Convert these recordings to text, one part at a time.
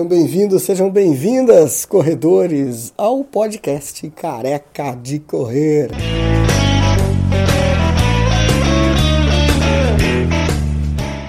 Sejam bem-vindos, sejam bem-vindas, corredores, ao podcast Careca de Correr.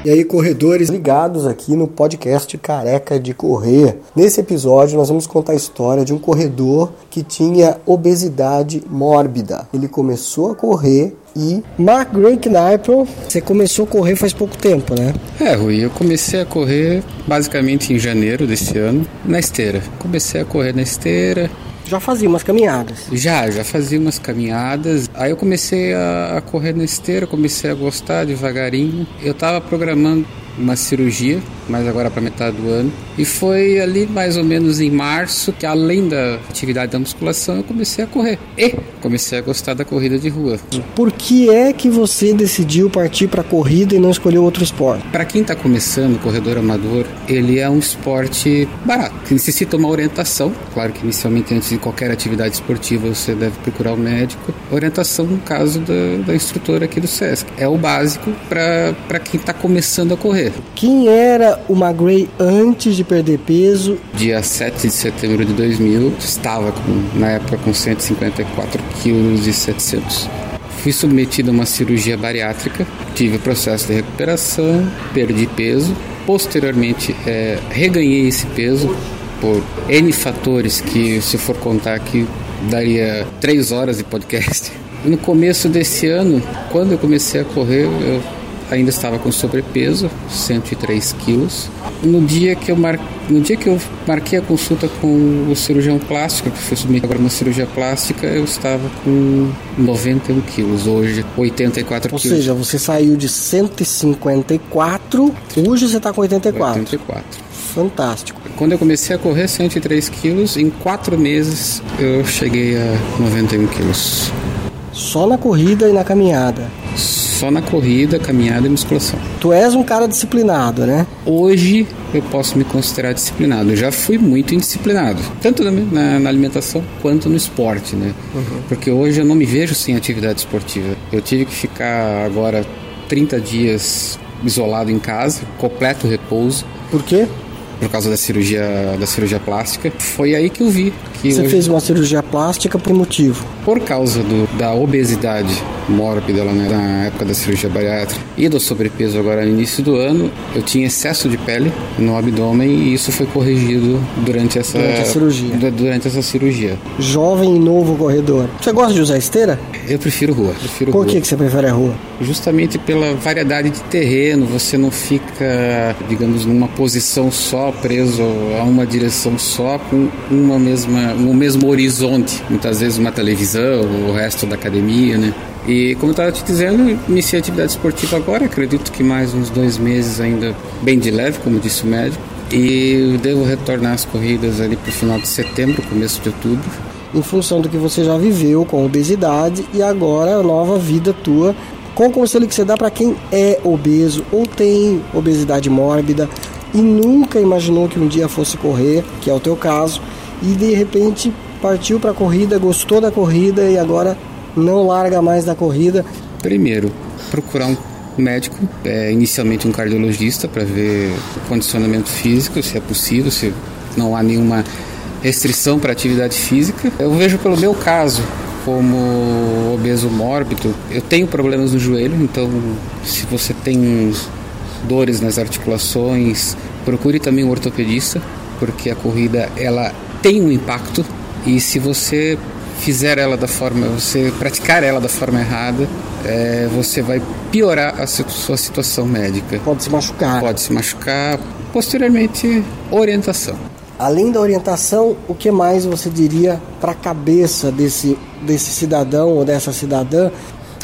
E aí, corredores ligados aqui no podcast Careca de Correr. Nesse episódio, nós vamos contar a história de um corredor que tinha obesidade mórbida. Ele começou a correr e Mark Gray Kniple, você começou a correr faz pouco tempo, né? É, Rui, eu comecei a correr basicamente em janeiro desse ano, na esteira. Comecei a correr na esteira, já fazia umas caminhadas. Já, já fazia umas caminhadas. Aí eu comecei a, a correr na esteira, comecei a gostar devagarinho. Eu estava programando uma cirurgia, mas agora para metade do ano. E foi ali mais ou menos em março que, além da atividade da musculação, eu comecei a correr. E comecei a gostar da corrida de rua. Por que é que você decidiu partir para a corrida e não escolheu outro esporte? Para quem está começando, corredor amador, ele é um esporte barato, que necessita uma orientação. Claro que inicialmente, antes de qualquer atividade esportiva, você deve procurar o um médico. Orientação, no caso da, da instrutora aqui do SESC. É o básico para quem está começando a correr. Quem era o McGray antes de perder peso? Dia 7 de setembro de 2000, estava com, na época com 154 quilos e 700. Fui submetido a uma cirurgia bariátrica, tive processo de recuperação, perdi peso. Posteriormente, é, reganhei esse peso por N fatores que, se for contar aqui, daria três horas de podcast. No começo desse ano, quando eu comecei a correr, eu ainda estava com sobrepeso, 103 quilos. No dia que eu mar... no dia que eu marquei a consulta com o cirurgião plástico, que foi submetido agora uma cirurgia plástica, eu estava com 91 quilos, hoje 84 Ou quilos. Ou seja, você saiu de 154, hoje você está com 84. 84. Fantástico. Quando eu comecei a correr 103 quilos, em quatro meses eu cheguei a 91 quilos. Só na corrida e na caminhada só na corrida, caminhada e musculação. Tu és um cara disciplinado, né? Hoje eu posso me considerar disciplinado. Eu já fui muito indisciplinado, tanto na, na, alimentação quanto no esporte, né? Uhum. Porque hoje eu não me vejo sem atividade esportiva. Eu tive que ficar agora 30 dias isolado em casa, completo repouso. Por quê? Por causa da cirurgia da cirurgia plástica. Foi aí que eu vi que você hoje... fez uma cirurgia plástica por motivo? Por causa do, da obesidade mórbida lá né, na época da cirurgia bariátrica e do sobrepeso agora no início do ano, eu tinha excesso de pele no abdômen e isso foi corrigido durante essa durante a cirurgia. Durante essa cirurgia. Jovem e novo corredor. Você gosta de usar esteira? Eu prefiro rua. Prefiro Por rua. que, que você prefere a rua? Justamente pela variedade de terreno, você não fica, digamos, numa posição só preso a uma direção só com uma mesma, um mesmo horizonte. Muitas vezes uma televisão, o resto da academia, né? E como eu estava te dizendo, iniciei a atividade esportiva agora, acredito que mais uns dois meses ainda bem de leve, como disse o médico. E devo retornar às corridas ali para o final de setembro, começo de outubro. Em função do que você já viveu com obesidade e agora a nova vida tua qual o conselho que você dá para quem é obeso ou tem obesidade mórbida e nunca imaginou que um dia fosse correr, que é o teu caso, e de repente partiu para a corrida, gostou da corrida e agora não larga mais da corrida? Primeiro, procurar um médico, é, inicialmente um cardiologista, para ver o condicionamento físico, se é possível, se não há nenhuma restrição para atividade física. Eu vejo pelo meu caso, como obeso mórbido, eu tenho problemas no joelho, então se você tem dores nas articulações, procure também um ortopedista, porque a corrida ela tem um impacto e se você fizer ela da forma, você praticar ela da forma errada, é, você vai piorar a sua situação médica. Pode se machucar. Pode se machucar. Posteriormente, orientação. Além da orientação, o que mais você diria para a cabeça desse, desse cidadão ou dessa cidadã?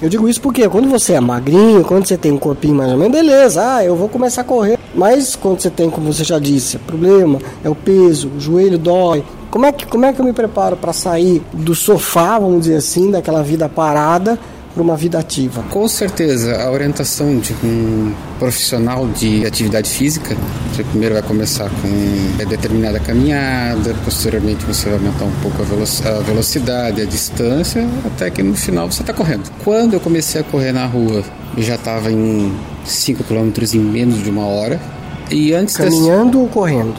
Eu digo isso porque quando você é magrinho, quando você tem um corpinho mais ou menos, beleza, ah, eu vou começar a correr. Mas quando você tem, como você já disse, problema, é o peso, o joelho dói. Como é que, como é que eu me preparo para sair do sofá, vamos dizer assim, daquela vida parada para uma vida ativa? Com certeza, a orientação de um profissional de atividade física, você primeiro vai começar com determinada caminhada, posteriormente você vai aumentar um pouco a velocidade, a distância, até que no final você está correndo. Quando eu comecei a correr na rua, eu já estava em 5 km em menos de uma hora. E antes Caminhando ou correndo?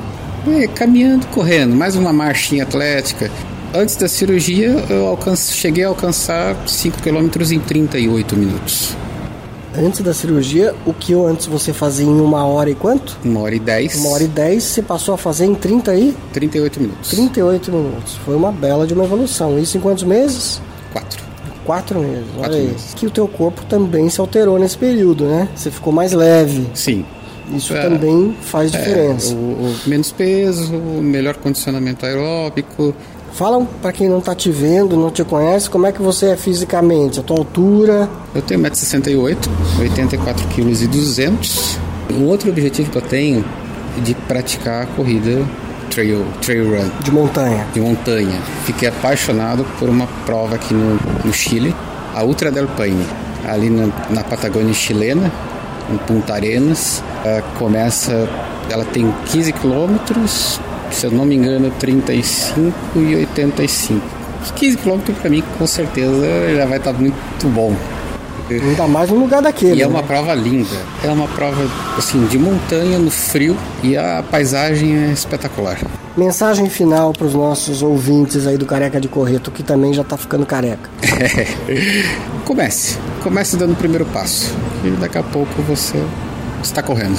É, caminhando, correndo, mais uma marchinha atlética. Antes da cirurgia, eu alcance, cheguei a alcançar 5 km em 38 minutos. Antes da cirurgia, o que eu antes você fazia em uma hora e quanto? Uma hora e 10. Uma hora e 10, você passou a fazer em 30 aí? 38 minutos. 38 minutos. Foi uma bela de uma evolução. Isso em quantos meses? Quatro. Quatro meses, olha Quatro aí. meses. Que o teu corpo também se alterou nesse período, né? Você ficou mais leve. Sim. Isso É. também faz diferença. É, o, o menos peso, o melhor condicionamento aeróbico. Fala pra quem não tá te vendo, não te conhece, como é que você é fisicamente, a tua altura. Eu tenho 1,68m, 84 kg e 200 Um outro objetivo que eu tenho é de praticar a corrida trail, trail run De montanha. de montanha. Fiquei apaixonado por uma prova aqui no, no Chile, a Ultra del Paine, ali na, na Patagônia chilena, em Punta Arenas. Ela começa, ela tem 15 quilômetros, se eu não me engano, 35 e 85. Os 15 quilômetros para mim, com certeza, já vai estar muito bom. Ainda mais no lugar daquele. E é né? uma prova linda. É uma prova assim de montanha no frio e a paisagem é espetacular. Mensagem final pros nossos ouvintes aí do Careca de Correto, que também já tá ficando careca. Comece, comece dando o primeiro passo e daqui a pouco você está correndo.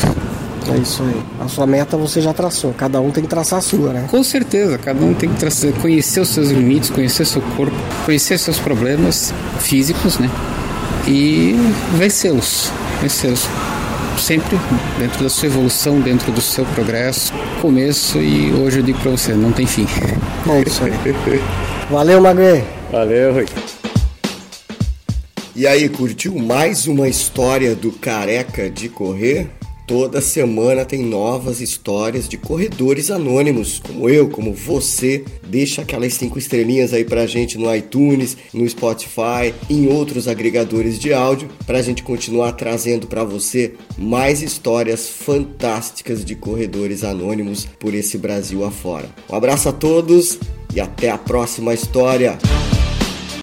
É isso aí. A sua meta você já traçou. Cada um tem que traçar a sua, né? Com certeza, cada um tem que trazer, conhecer os seus limites, conhecer seu corpo, conhecer seus problemas físicos, né? E vencê-los, vencê-los. Sempre dentro da sua evolução, dentro do seu progresso, começo e hoje eu digo para você, não tem fim. É isso aí. Valeu, Magre. Valeu, Rui. E aí, curtiu mais uma história do Careca de Correr? Toda semana tem novas histórias de corredores anônimos, como eu, como você. Deixa aquelas cinco estrelinhas aí pra gente no iTunes, no Spotify, em outros agregadores de áudio, pra gente continuar trazendo pra você mais histórias fantásticas de corredores anônimos por esse Brasil afora. Um abraço a todos e até a próxima história.